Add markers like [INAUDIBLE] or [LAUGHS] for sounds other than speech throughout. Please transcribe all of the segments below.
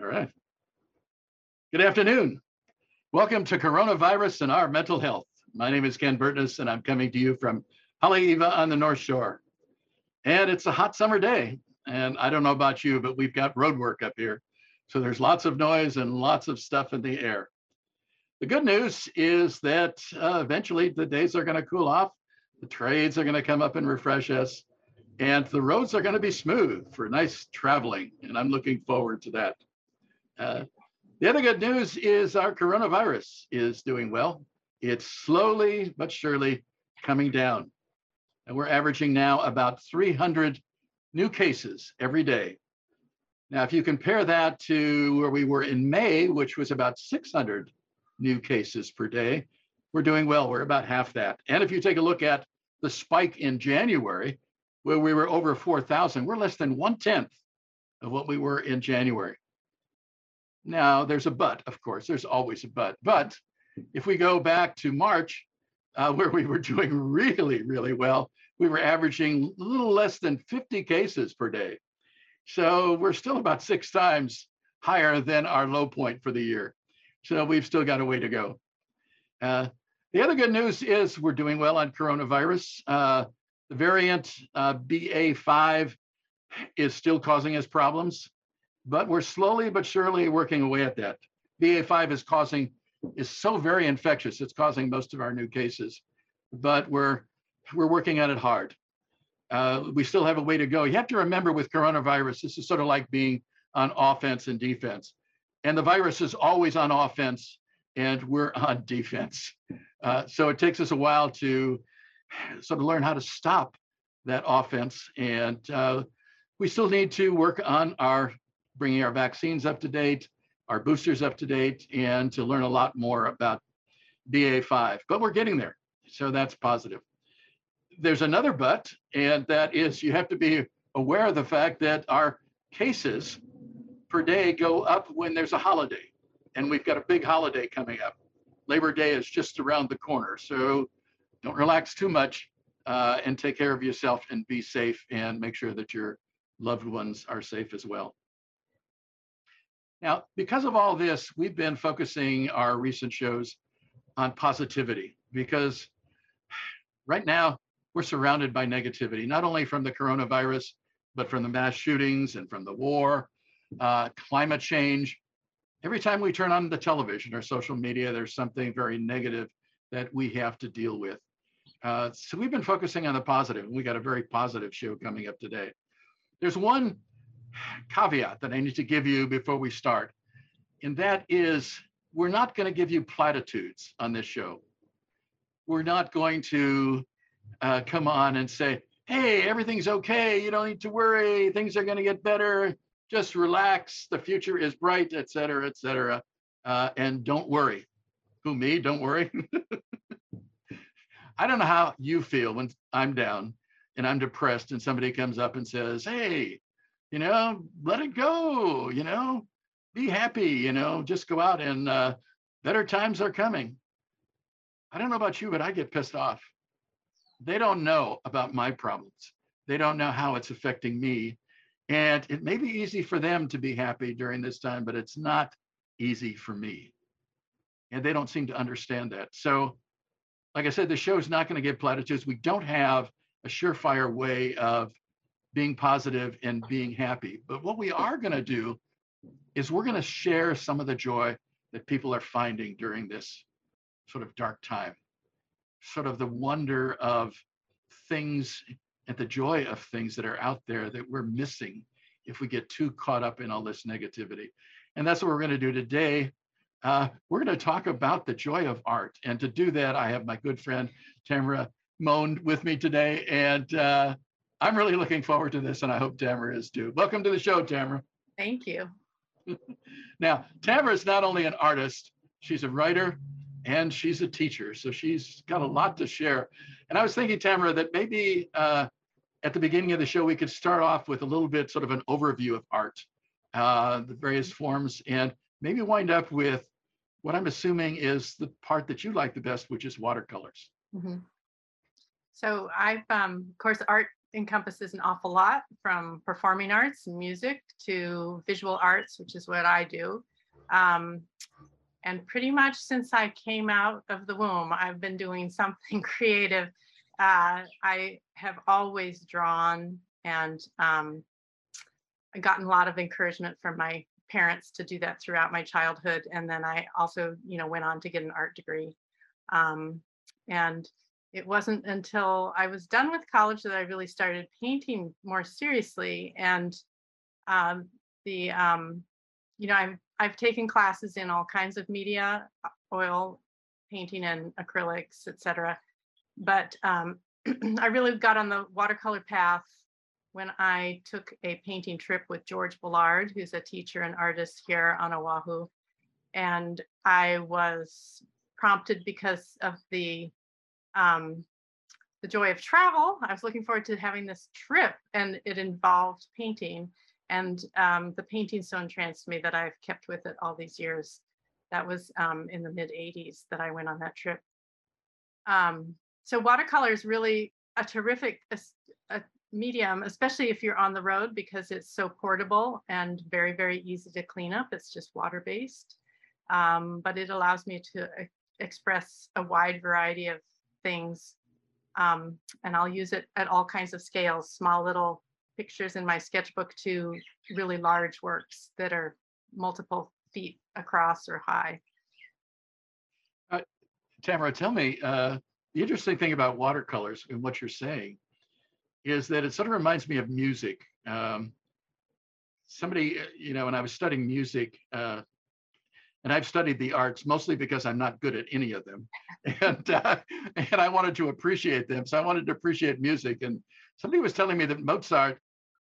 All right. Good afternoon. Welcome to Coronavirus and Our Mental Health. My name is Ken Burtness, and I'm coming to you from Haleiwa on the North Shore. And it's a hot summer day. And I don't know about you, but we've got road work up here. So there's lots of noise and lots of stuff in the air. The good news is that uh, eventually the days are going to cool off. The trades are going to come up and refresh us and the roads are going to be smooth for nice traveling, and I'm looking forward to that. Uh, the other good news is our coronavirus is doing well. It's slowly but surely coming down, and we're averaging now about 300 new cases every day. Now, if you compare that to where we were in May, which was about 600 new cases per day, we're doing well. We're about half that. And if you take a look at the spike in January, where we were over 4,000, we're less than one tenth of what we were in January. Now, there's a but, of course, there's always a but. But if we go back to March, uh, [LAUGHS] where we were doing really, really well, we were averaging a little less than 50 cases per day. So we're still about six times higher than our low point for the year. So we've still got a way to go. Uh, the other good news is we're doing well on coronavirus. Uh, the variant uh, BA5 is still causing us problems, but we're slowly but surely working away at that. BA5 is causing is so very infectious. It's causing most of our new cases, but we're we're working at it hard. Uh, we still have a way to go. You have to remember with coronavirus, this is sort of like being on offense and defense, and the virus is always on offense, and we're on [LAUGHS] defense. Uh, so it takes us a while to sort of learn how to stop that offense. And uh, we still need to work on our bringing our vaccines up to date, our boosters up to date, and to learn a lot more about BA5. But we're getting there. So that's positive. There's another but, and that is you have to be aware of the fact that our cases per day go up when there's a holiday. And we've got a big holiday coming up. Labor Day is just around the corner. So don't relax too much uh, and take care of yourself and be safe and make sure that your loved ones are safe as well. Now, because of all this, we've been focusing our recent shows on positivity because right now we're surrounded by negativity, not only from the coronavirus, but from the mass shootings and from the war, uh, climate change. Every time we turn on the television or social media, there's something very negative that we have to deal with. Uh, so we've been focusing on the positive, and we got a very positive show coming up today. There's one caveat that I need to give you before we start, and that is we're not going to give you platitudes on this show. We're not going to uh, come on and say, hey, everything's okay. You don't need to worry. Things are going to get better. Just relax. The future is bright, et cetera, et cetera. Uh, and don't worry. Who, me? Don't worry. [LAUGHS] I don't know how you feel when I'm down and I'm depressed and somebody comes up and says, Hey, you know, let it go, you know, be happy, you know, just go out and uh, better times are coming. I don't know about you, but I get pissed off. They don't know about my problems. They don't know how it's affecting me. And it may be easy for them to be happy during this time, but it's not easy for me. And they don't seem to understand that. So like I said, the show is not going to give platitudes. We don't have a surefire way of being positive and being happy. But what we are going to do is we're going to share some of the joy that people are finding during this sort of dark time, sort of the wonder of things and the joy of things that are out there that we're missing if we get too caught up in all this negativity. And that's what we're going to do today uh, we're going to talk about the joy of art. And to do that, I have my good friend Tamara Moan with me today. And uh, I'm really looking forward to this, and I hope Tamara is too. Welcome to the show, Tamara. Thank you. [LAUGHS] now, Tamara is not only an artist, she's a writer and she's a teacher. So she's got a lot to share. And I was thinking, Tamara, that maybe uh, at the beginning of the show, we could start off with a little bit sort of an overview of art, uh, the various forms, and maybe wind up with what I'm assuming is the part that you like the best, which is watercolors. Mm-hmm. So I've, um, of course, art encompasses an awful lot from performing arts, and music to visual arts, which is what I do. Um, and pretty much since I came out of the womb, I've been doing [LAUGHS] something creative. Uh, I have always drawn and um, gotten a lot of encouragement from my parents to do that throughout my childhood. And then I also, you know, went on to get an art degree. Um, and it wasn't until I was done with college that I really started painting more seriously. And um, the, um, you know, I've, I've taken classes in all kinds of media, uh, oil painting and acrylics, etc. But um, [CLEARS THROAT] I really got on the watercolor path when I took a painting trip with George Woollard, who's a teacher and artist here on Oahu. And I was prompted because of the um, the joy of travel. I was looking forward to having this trip, and it involved painting. And um, the painting so entranced me that I've kept with it all these years. That was um, in the mid 80s that I went on that trip. Um, so watercolor is really a terrific a, a medium, especially if you're on the road because it's so portable and very, very easy to clean up. It's just water based. Um, but it allows me to express a wide variety of things. Um, and I'll use it at all kinds of scales, small little pictures in my sketchbook to really large works that are multiple feet across or high. Uh, Tamara, tell me, uh, the interesting thing about watercolors and what you're saying is that it sort of reminds me of music. Um, somebody, uh, you know, when I was studying music, uh, and I've studied the arts mostly because I'm not good at any of them, and uh, and I wanted to appreciate them. So I wanted to appreciate music. And somebody was telling me that Mozart,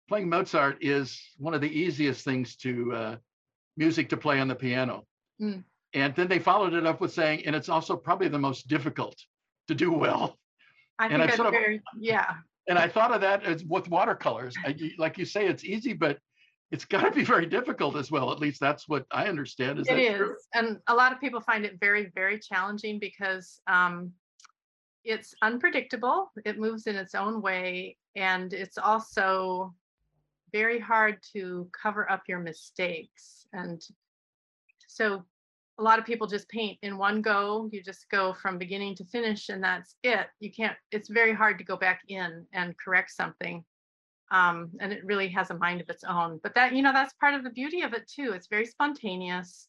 playing Mozart, is one of the easiest things to uh, music to play on the piano. Mm. And then they followed it up with saying, and it's also probably the most difficult to do well. I think and that's very, yeah. And I thought of that as with watercolors. I, like you say, it's easy, but it's got to be very difficult as well. At least that's what I understand. Is it is. True? and a lot of people find it very, very challenging because um, it's unpredictable. It moves in its own way, and it's also very hard to cover up your mistakes. And so, a lot of people just paint in one go. You just go from beginning to finish, and that's it. You can't. It's very hard to go back in and correct something um, and it really has a mind of its own. But that, you know, that's part of the beauty of it too. It's very spontaneous.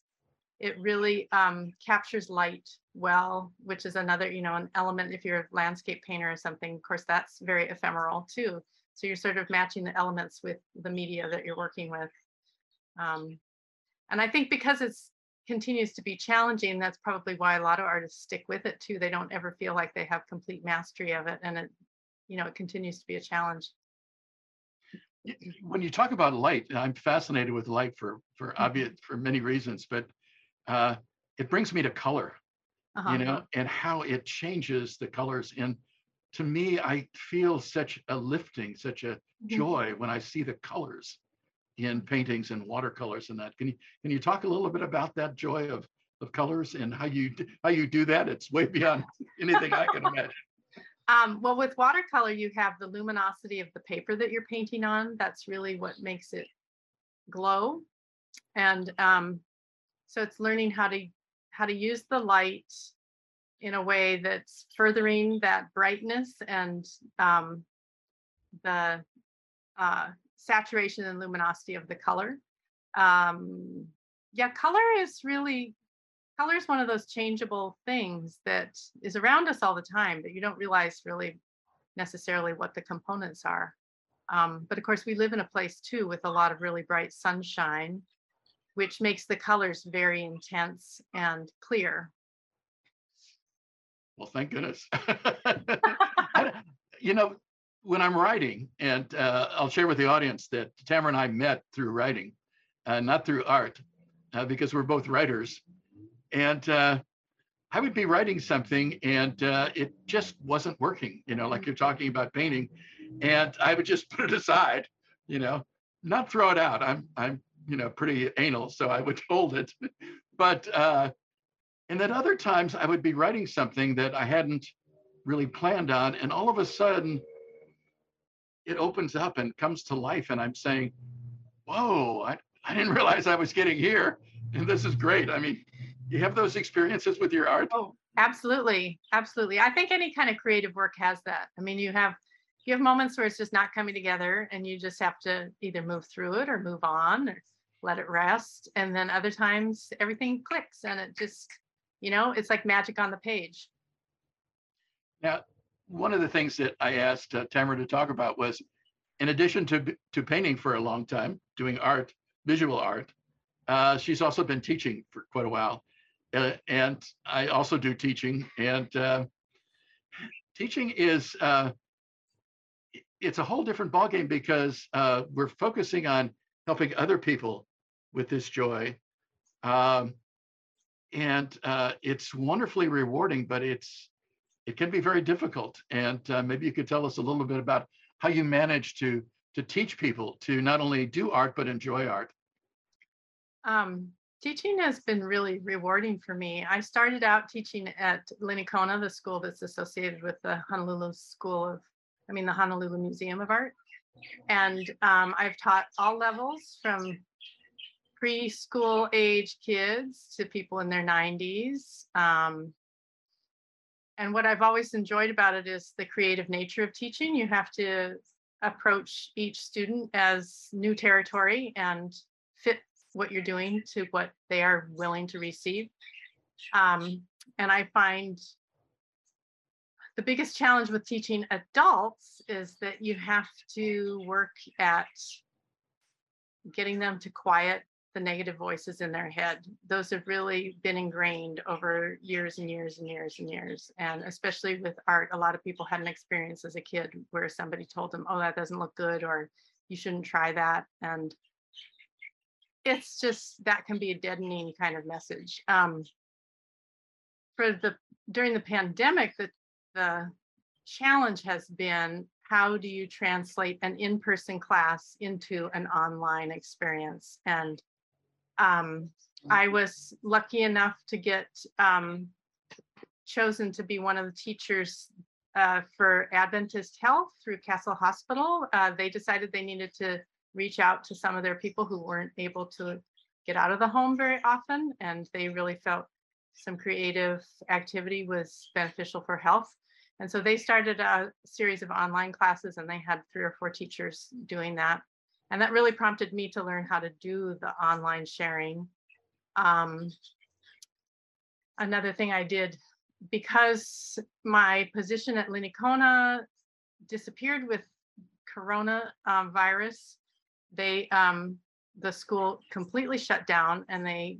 It really um, captures light well, which is another, you know, an element if you're a landscape painter or something. Of course, that's very ephemeral too. So you're sort of matching the elements with the media that you're working with. Um, and I think because it's continues to be challenging, that's probably why a lot of artists stick with it too. They don't ever feel like they have complete mastery of it, and it, you know, it continues to be a challenge when you talk about light, I'm fascinated with light for for mm-hmm. obvious for many reasons, but uh, it brings me to color, uh-huh. you know, and how it changes the colors. And to me, I feel such a lifting, such a mm-hmm. joy when I see the colors in paintings and watercolors and that. Can you can you talk a little bit about that joy of of colors and how you how you do that? It's way beyond [LAUGHS] anything I can imagine. Um, well, with watercolor, you have the luminosity of the paper that you're painting on. That's really what makes it glow. And um, so it's learning how to how to use the light in a way that's furthering that brightness and um, the uh, saturation and luminosity of the color. Um, yeah, color is really color is one of those changeable things that is around us all the time that you don't realize really necessarily what the components are. Um, but of course, we live in a place too with a lot of really bright sunshine, which makes the colors very intense and clear. Well, thank goodness. [LAUGHS] you know, when I'm writing, and uh, I'll share with the audience that Tamara and I met through writing, uh, not through art, uh, because we're both writers and uh, I would be writing something and uh, it just wasn't working, you know, like you're talking about painting, and I would just [LAUGHS] put it aside, you know, not throw it out. I'm I'm you know pretty anal, so I would [LAUGHS] hold it, but uh, and then other times I would be writing something that I hadn't really planned on, and all of a sudden it opens up and comes to life. And I'm saying, whoa, I, I didn't [LAUGHS] realize I was getting here. And this is great. I mean, you have those experiences with your art? Oh, absolutely. Absolutely. I think any kind of creative work has that. I mean, you have you have moments where it's just not coming together and you just have to either move through it or move on or let it rest. And then other times everything clicks and it just, you know, it's like magic on the page. Now, one of the things that I asked uh, Tamara to talk about was, in addition to to painting for a long time, doing art, visual art, uh, she's also been teaching for quite a while, uh, and I also do teaching. And uh, teaching is uh, it's a whole different ballgame because uh, we're focusing on helping other people with this joy. Um, and uh, it's wonderfully rewarding, but it's it can be very difficult. And uh, maybe you could tell us a little bit about how you manage to to teach people to not only do art but enjoy art. Um, teaching has been really rewarding for me. I started out teaching at Linekona, the school that's associated with the Honolulu School of, I mean, the Honolulu Museum of Art. And um, I've taught all levels from preschool age kids to people in their 90s. Um, and what I've always enjoyed about it is the creative nature of teaching. You have to approach each student as new territory and fit what you're doing to what they are willing to receive. Um, and I find the biggest challenge with teaching adults is that you have to work at getting them to quiet the negative voices in their head. Those have really been ingrained over years and years and years and years. And especially with art, a lot of people had an experience as a kid where somebody told them, oh, that doesn't look good, or you shouldn't try that. And it's just that can be a deadening kind of message. Um, for the during the pandemic, the the challenge has been how do you translate an in-person class into an online experience and um, I Mm-hmm. was lucky enough to get um, chosen to be one of the teachers uh, for Adventist Health through Castle Hospital. Uh, they decided they needed to reach out to some of their people who weren't able to get out of the home very often, and they really felt some creative activity was beneficial for health. And so they started a series of online classes, and they had three or four teachers doing that and that really prompted me to learn how to do the online sharing. Um, another thing I did because my position at Linekona disappeared with corona um, they um, the school completely shut down and they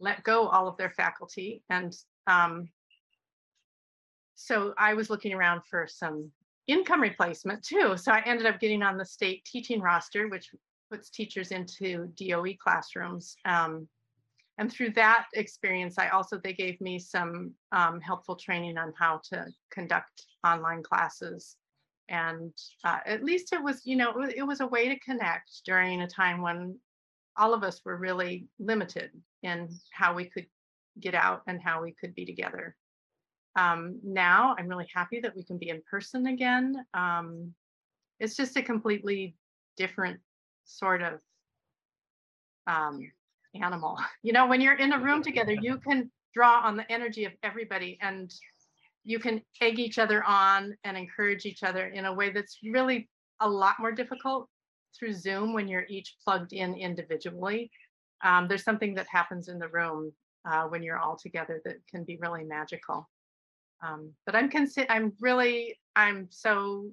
let go all of their faculty and um, so I was looking around for some income replacement too. So I ended up getting on the state teaching roster, which puts teachers into DOE classrooms. Um, and through that experience, I also, they gave me some um, helpful training on how to conduct online classes. And uh, at least it was, you know, it was, it was a way to connect during a time when all of us were really limited in how we could get out and how we could be together. Um, now I'm really happy that we can be in person again. Um, it's just a completely different sort of um, animal. [LAUGHS] You know, when you're in a room together, [LAUGHS] you can draw on the energy of everybody and you can egg each other on and encourage each other in a way that's really a lot more difficult through Zoom when you're each plugged in individually. Um, there's something that happens in the room uh, when you're all together that can be really magical. Um, but I'm consi- I'm really I'm so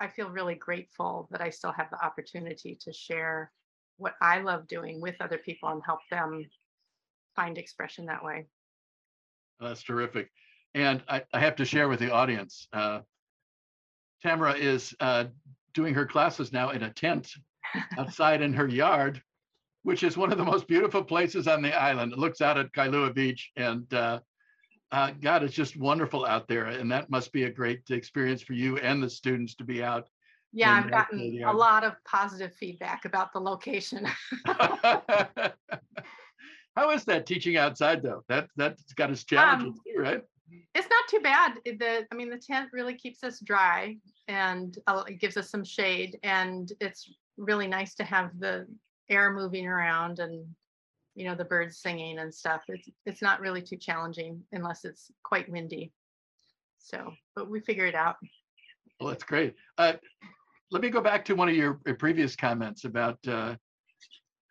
I feel really grateful that I still have the opportunity to share what I love doing with other people and help them find expression that way. That's terrific. And I, I have to share with the audience, uh, Tamara is uh, doing her classes now in a tent [LAUGHS] outside in her yard, which is one of the most beautiful places on the island. It looks out at Kailua Beach and uh, uh, God, it's just wonderful out there. And that must be a great experience for you and the students to be out. Yeah, I've gotten a lot of positive feedback about the location. [LAUGHS] [LAUGHS] How is that teaching outside though? That, that's got its challenges too, right? It's not too bad. The I mean, the tent really keeps us dry. and uh, it gives us some shade and it's really nice to have the air moving around and you know the birds singing and stuff it's it's not really too challenging unless it's quite windy so but we figure it out Well, that's great. Uh, let me go back to one of your previous comments about uh,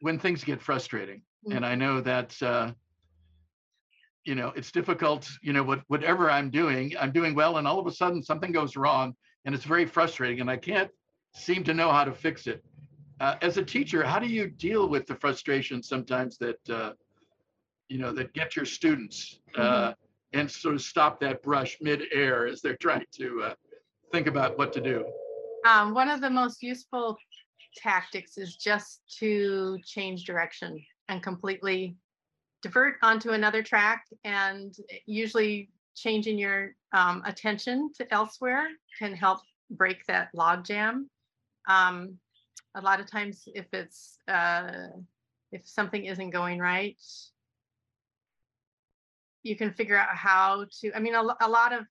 when things get frustrating. Mm. And I know that, uh, you know, it's difficult, you know, what, whatever I'm doing, I'm doing well, and all of a sudden something goes wrong and it's very frustrating and I can't seem to know how to fix it. Uh, as a teacher, how do you deal with the frustration sometimes that, uh, you know, that get your students uh, and sort of stop that brush mid-air as they're trying to uh, think about what to do? um, one of the most useful tactics is just to change direction and completely divert onto another track and usually changing your um, attention to elsewhere can help break that log jam. Um, a lot of times if it's uh, if something isn't going right you can figure out how to i mean a, a lot of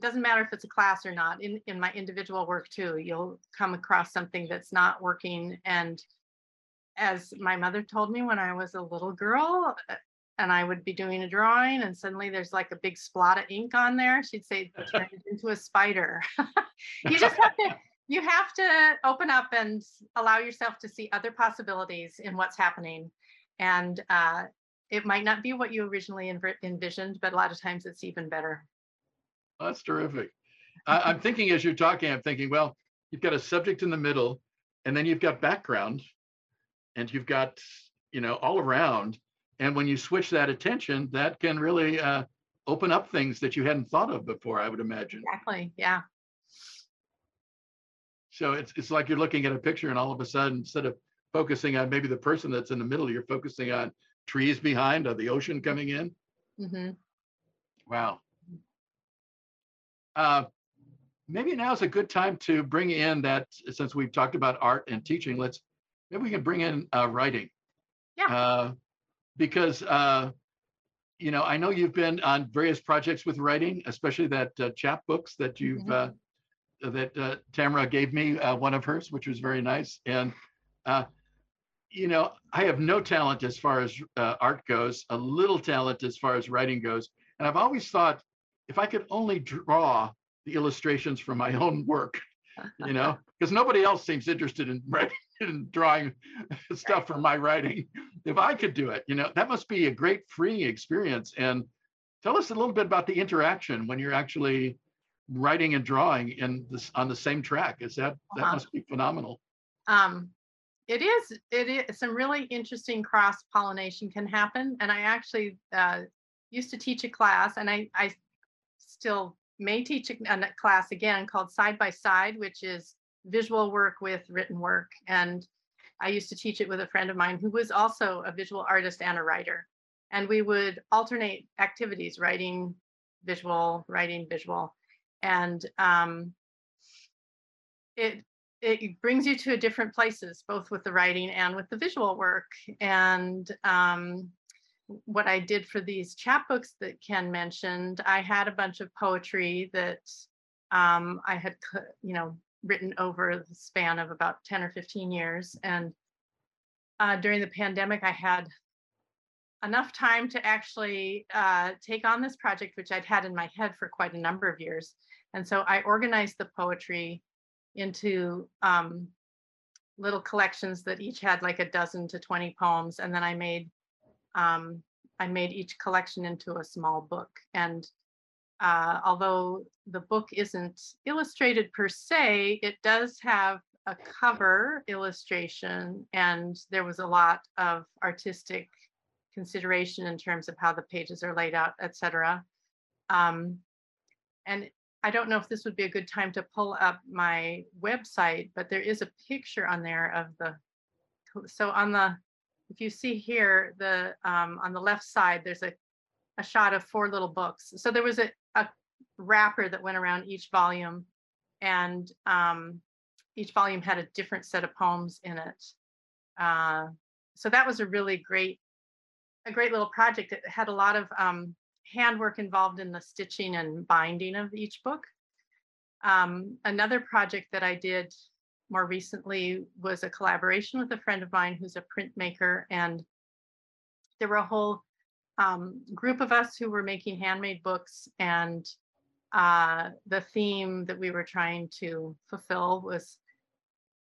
doesn't matter if it's a class or not in in my individual work too you'll come across something that's not working. And as my mother told me when i was a little girl and i would be doing a drawing and suddenly there's like a big splot of ink on there she'd say turn it [LAUGHS] into a spider [LAUGHS] you just have to [LAUGHS] you have to open up and allow yourself to see other possibilities in what's happening and uh, it might not be what you originally env- envisioned but a lot of times it's even better That's terrific. I, I'm thinking as you're talking, I'm thinking, well, you've got a subject in the middle, and then you've got background, and you've got, you know, all around. And when you switch that attention, that can really uh, open up things that you hadn't thought of before, I would imagine. exactly yeah So it's it's like you're looking at a picture, and all of a sudden, instead of focusing on maybe the person that's in the middle, you're focusing on trees behind or the ocean coming in. Mm-hmm. Wow. Uh, maybe now is a good time to bring in that, since we've talked about art and teaching, let's, maybe we can bring in uh, writing. Yeah. Uh, because, uh, you know, I know you've been on various projects with writing, especially that uh, chapbooks that you've, Mhm. uh, that uh, Tamara gave me, uh, one of hers, which was very nice. And, uh, you know, I have no talent as far as uh, art goes, a little talent as far as writing goes. And I've always thought if I could only draw the illustrations from my own work, you know, because nobody else seems interested in writing drawing [LAUGHS] stuff from my writing. If I could do it, you know, that must be a great freeing experience. And tell us a little bit about the interaction when you're actually writing and drawing in this on the same track. Is that that Uh-huh. must be phenomenal? um it is it is some really interesting cross pollination can happen and i actually uh, used to teach a class and i i still may teach a, a class again called side by side which is visual work with written work. And i used to teach it with a friend of mine who was also a visual artist and a writer. And we would alternate activities writing visual writing visual. And um it it brings you to different places, both with the writing and with the visual work. And um, what I did for these chapbooks that Ken mentioned, I had a bunch of poetry that um, I had, you know, written over the span of about 10 or 15 years. And uh, during the pandemic, I had enough time to actually uh, take on this project, which I'd had in my head for quite a number of years. And so I organized the poetry into um, little collections that each had like a dozen to 20 poems. And then I made um, I made each collection into a small book. And uh, although the book isn't illustrated per se, it does have a cover illustration, and there was a lot of artistic consideration in terms of how the pages are laid out, etc. Um, and I don't know if this would be a good time to pull up my website, but there is a picture on there of the, so on the, if you see here, the, um, on the left side, there's a, a shot of four little books. So there was a, a wrapper that went around each volume and, um, each volume had a different set of poems in it. Uh, so that was a really great, a great little project. It had a lot of, um, handwork involved in the stitching and binding of each book. Um, another project that I did more recently was a collaboration with a friend of mine who's a printmaker and there were a whole um, group of us who were making handmade books and uh, the theme that we were trying to fulfill was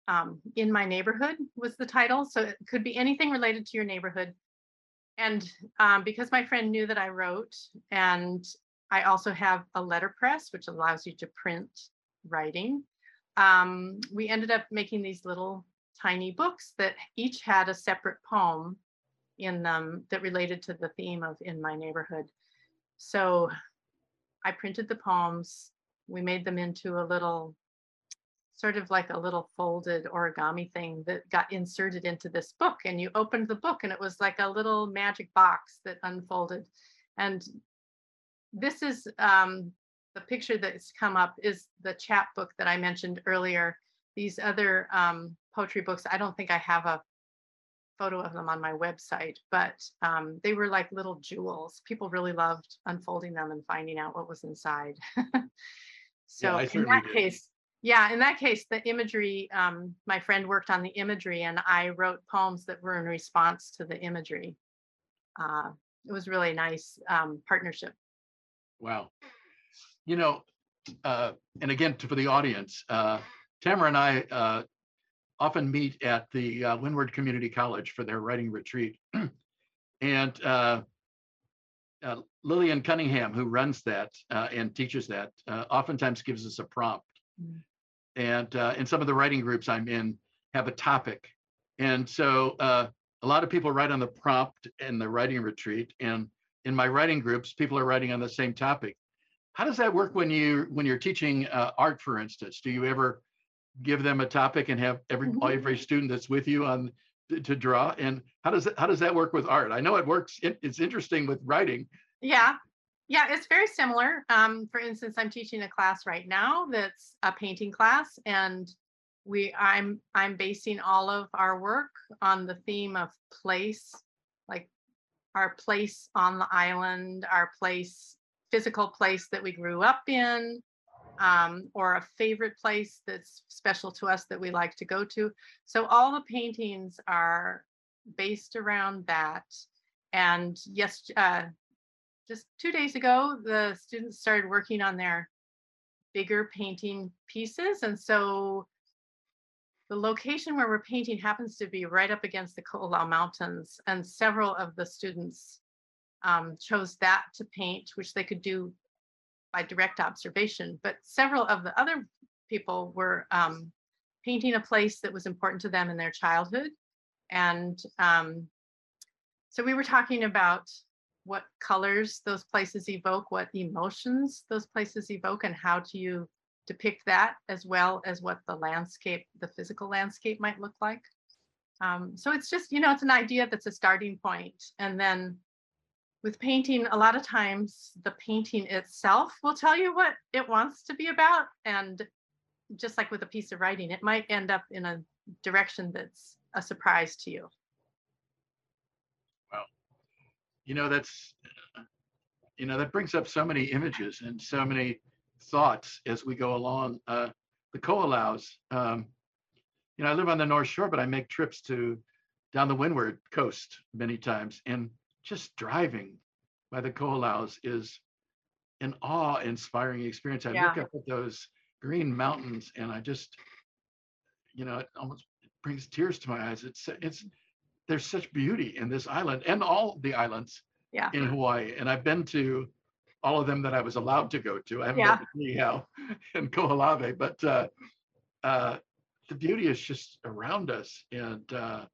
um, in my neighborhood was the title. So it could be anything related to your neighborhood. And um, because my friend knew that I wrote and I also have a letterpress, which allows you to print writing, um, we ended up making these little tiny books that each had a separate poem in them that related to the theme of in my neighborhood. So I printed the poems. We made them into a little, sort of like a little folded origami thing that got inserted into this book. And you opened the book and it was like a little magic box that unfolded. And this is um, the picture that's come up is the chapbook that I mentioned earlier. These other um, poetry books, I don't think I have a photo of them on my website, but um, they were like little jewels. People really loved unfolding them and finding out what was inside. [LAUGHS] so I in that did. case, yeah, in that case, the imagery, um, my friend worked on the imagery and I wrote poems that were in response to the imagery. Uh, it was really nice um, partnership. Wow. You know, uh, and again, to- for the audience, uh, Tamara and I uh, often meet at the uh, Windward Community College for their writing retreat. [CLEARS THROAT] And uh, uh, Lillian Cunningham, who runs that uh, and teaches that, uh, oftentimes gives us a prompt. Mm. And uh, in some of the writing groups I'm in, have a topic. And so uh, a lot of people write on the prompt in the writing retreat. And in my writing groups, people are writing on the same topic. How does that work when you when you're teaching uh, art, for instance? Do you ever give them a topic and have every Mhm. every student that's with you on to, draw? And how does it, how does that work with art? I know it works. It, it's interesting with writing. Yeah, yeah, it's very similar. Um, for instance, I'm teaching a class right now that's a painting class, and we I'm I'm basing all of our work on the theme of place, like our place on the island, our place, physical place that we grew up in, um, or a favorite place that's special to us that we like to go to. So all the paintings are based around that. And yes, uh, just two days ago, the students started working on their bigger painting pieces. And so the location where we're painting happens to be right up against the Ko'olau Mountains. And several of the students um, chose that to paint, which they could do by direct observation. But several of the other people were um, painting a place that was important to them in their childhood. And um, so we were talking about what colors those places evoke, what emotions those places evoke, and how do you depict that as well as what the landscape, the physical landscape might look like. Um, so it's just, you know, it's an idea that's a starting point. And then with painting, a lot of times the painting itself will tell you what it wants to be about. And just like with a piece of writing, it might end up in a direction that's a surprise to you. You know, that's you know that brings up so many images and so many thoughts as we go along. Uh, the Ko'olaus, um, you know, I live on the North Shore, but I make trips to down the Windward Coast many times, and just driving by the Ko'olaus is an awe-inspiring experience. I look up at those green mountains, and I just, you know, it almost brings tears to my eyes. It's it's there's such beauty in this island and all the islands Yeah. in Hawaii, and I've been to all of them that I was allowed to go to. I haven't Yeah. been to Niihau and [LAUGHS] Kahoolawe, but uh, uh, the beauty is just around us, and uh,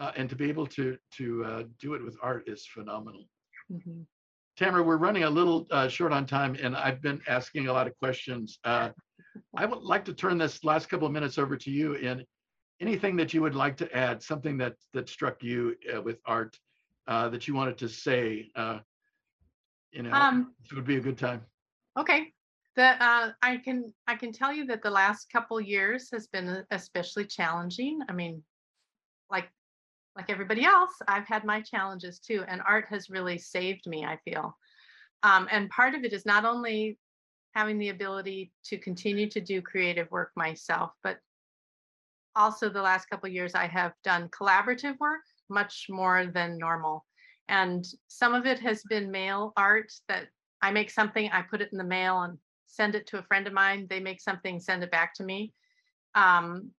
uh, and to be able to to uh, do it with art is phenomenal. Mhm. Tamara, we're running a little uh, short on time, and I've been asking a lot of questions. Uh, I would like to turn this last couple of minutes over to you, and anything that you would like to add, something that that struck you uh, with art uh, that you wanted to say. Uh, you know, Um, it would be a good time. Okay, the, uh, I can, I can tell you that the last couple years has been especially challenging. I mean, like, like everybody else, I've had my challenges too, and art has really saved me, I feel. Um, and part of it is not only having the ability to continue to do creative work myself, but also the last couple years I have done collaborative work much more than normal. And some of it has been mail art that I make something, I put it in the mail and send it to a friend of mine. They make something, send it back to me. Um,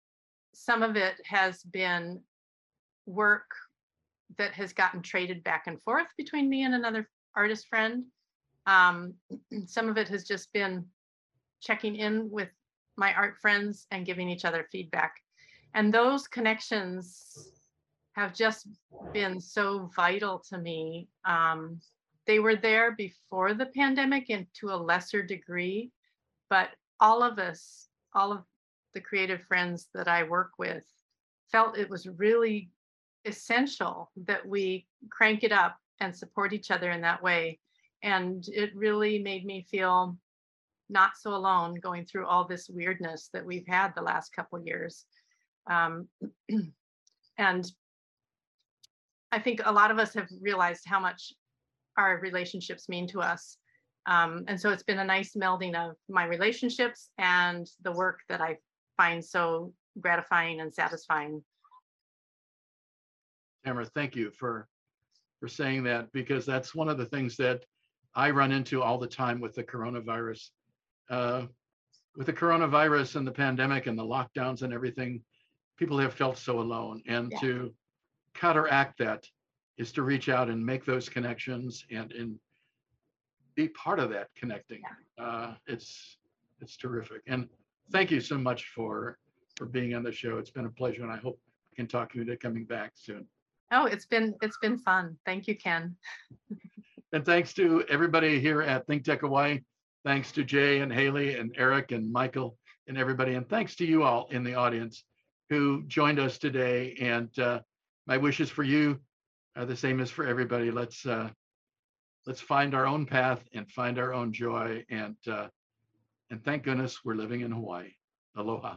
some of it has been work that has gotten traded back and forth between me and another artist friend. Um, [CLEARS THROAT] some of it has just been checking in with my art friends and giving each other feedback. And those connections have just been so vital to me. Um, they were there before the pandemic and to a lesser degree, but all of us, all of the creative friends that I work with, felt it was really essential that we crank it up and support each other in that way. And it really made me feel not so alone going through all this weirdness that we've had the last couple years. Um, [CLEARS THROAT] and I think a lot of us have realized how much our relationships mean to us. Um, and so it's been a nice melding of my relationships and the work that I find so gratifying and satisfying. Tamara, thank you for for saying that because that's one of the things that I run into all the time with the coronavirus. Uh, with the coronavirus and the pandemic and the lockdowns and everything, people have felt so alone. And Yeah. to counteract that is to reach out and make those connections and and be part of that connecting. Uh, it's it's terrific. And thank you so much for for being on the show. It's been a pleasure, and I hope I can talk to you into coming back soon. Oh, it's been it's been fun. Thank you, Ken. And thanks to everybody here at Think Hawaii. Thanks to Jay and Haley and Eric and Michael and everybody. And thanks to you all in the audience who joined us today. And uh, my wishes for you are the same as for everybody. Let's uh, let's find our own path and find our own joy. And uh, and thank goodness we're living in Hawaii. Aloha.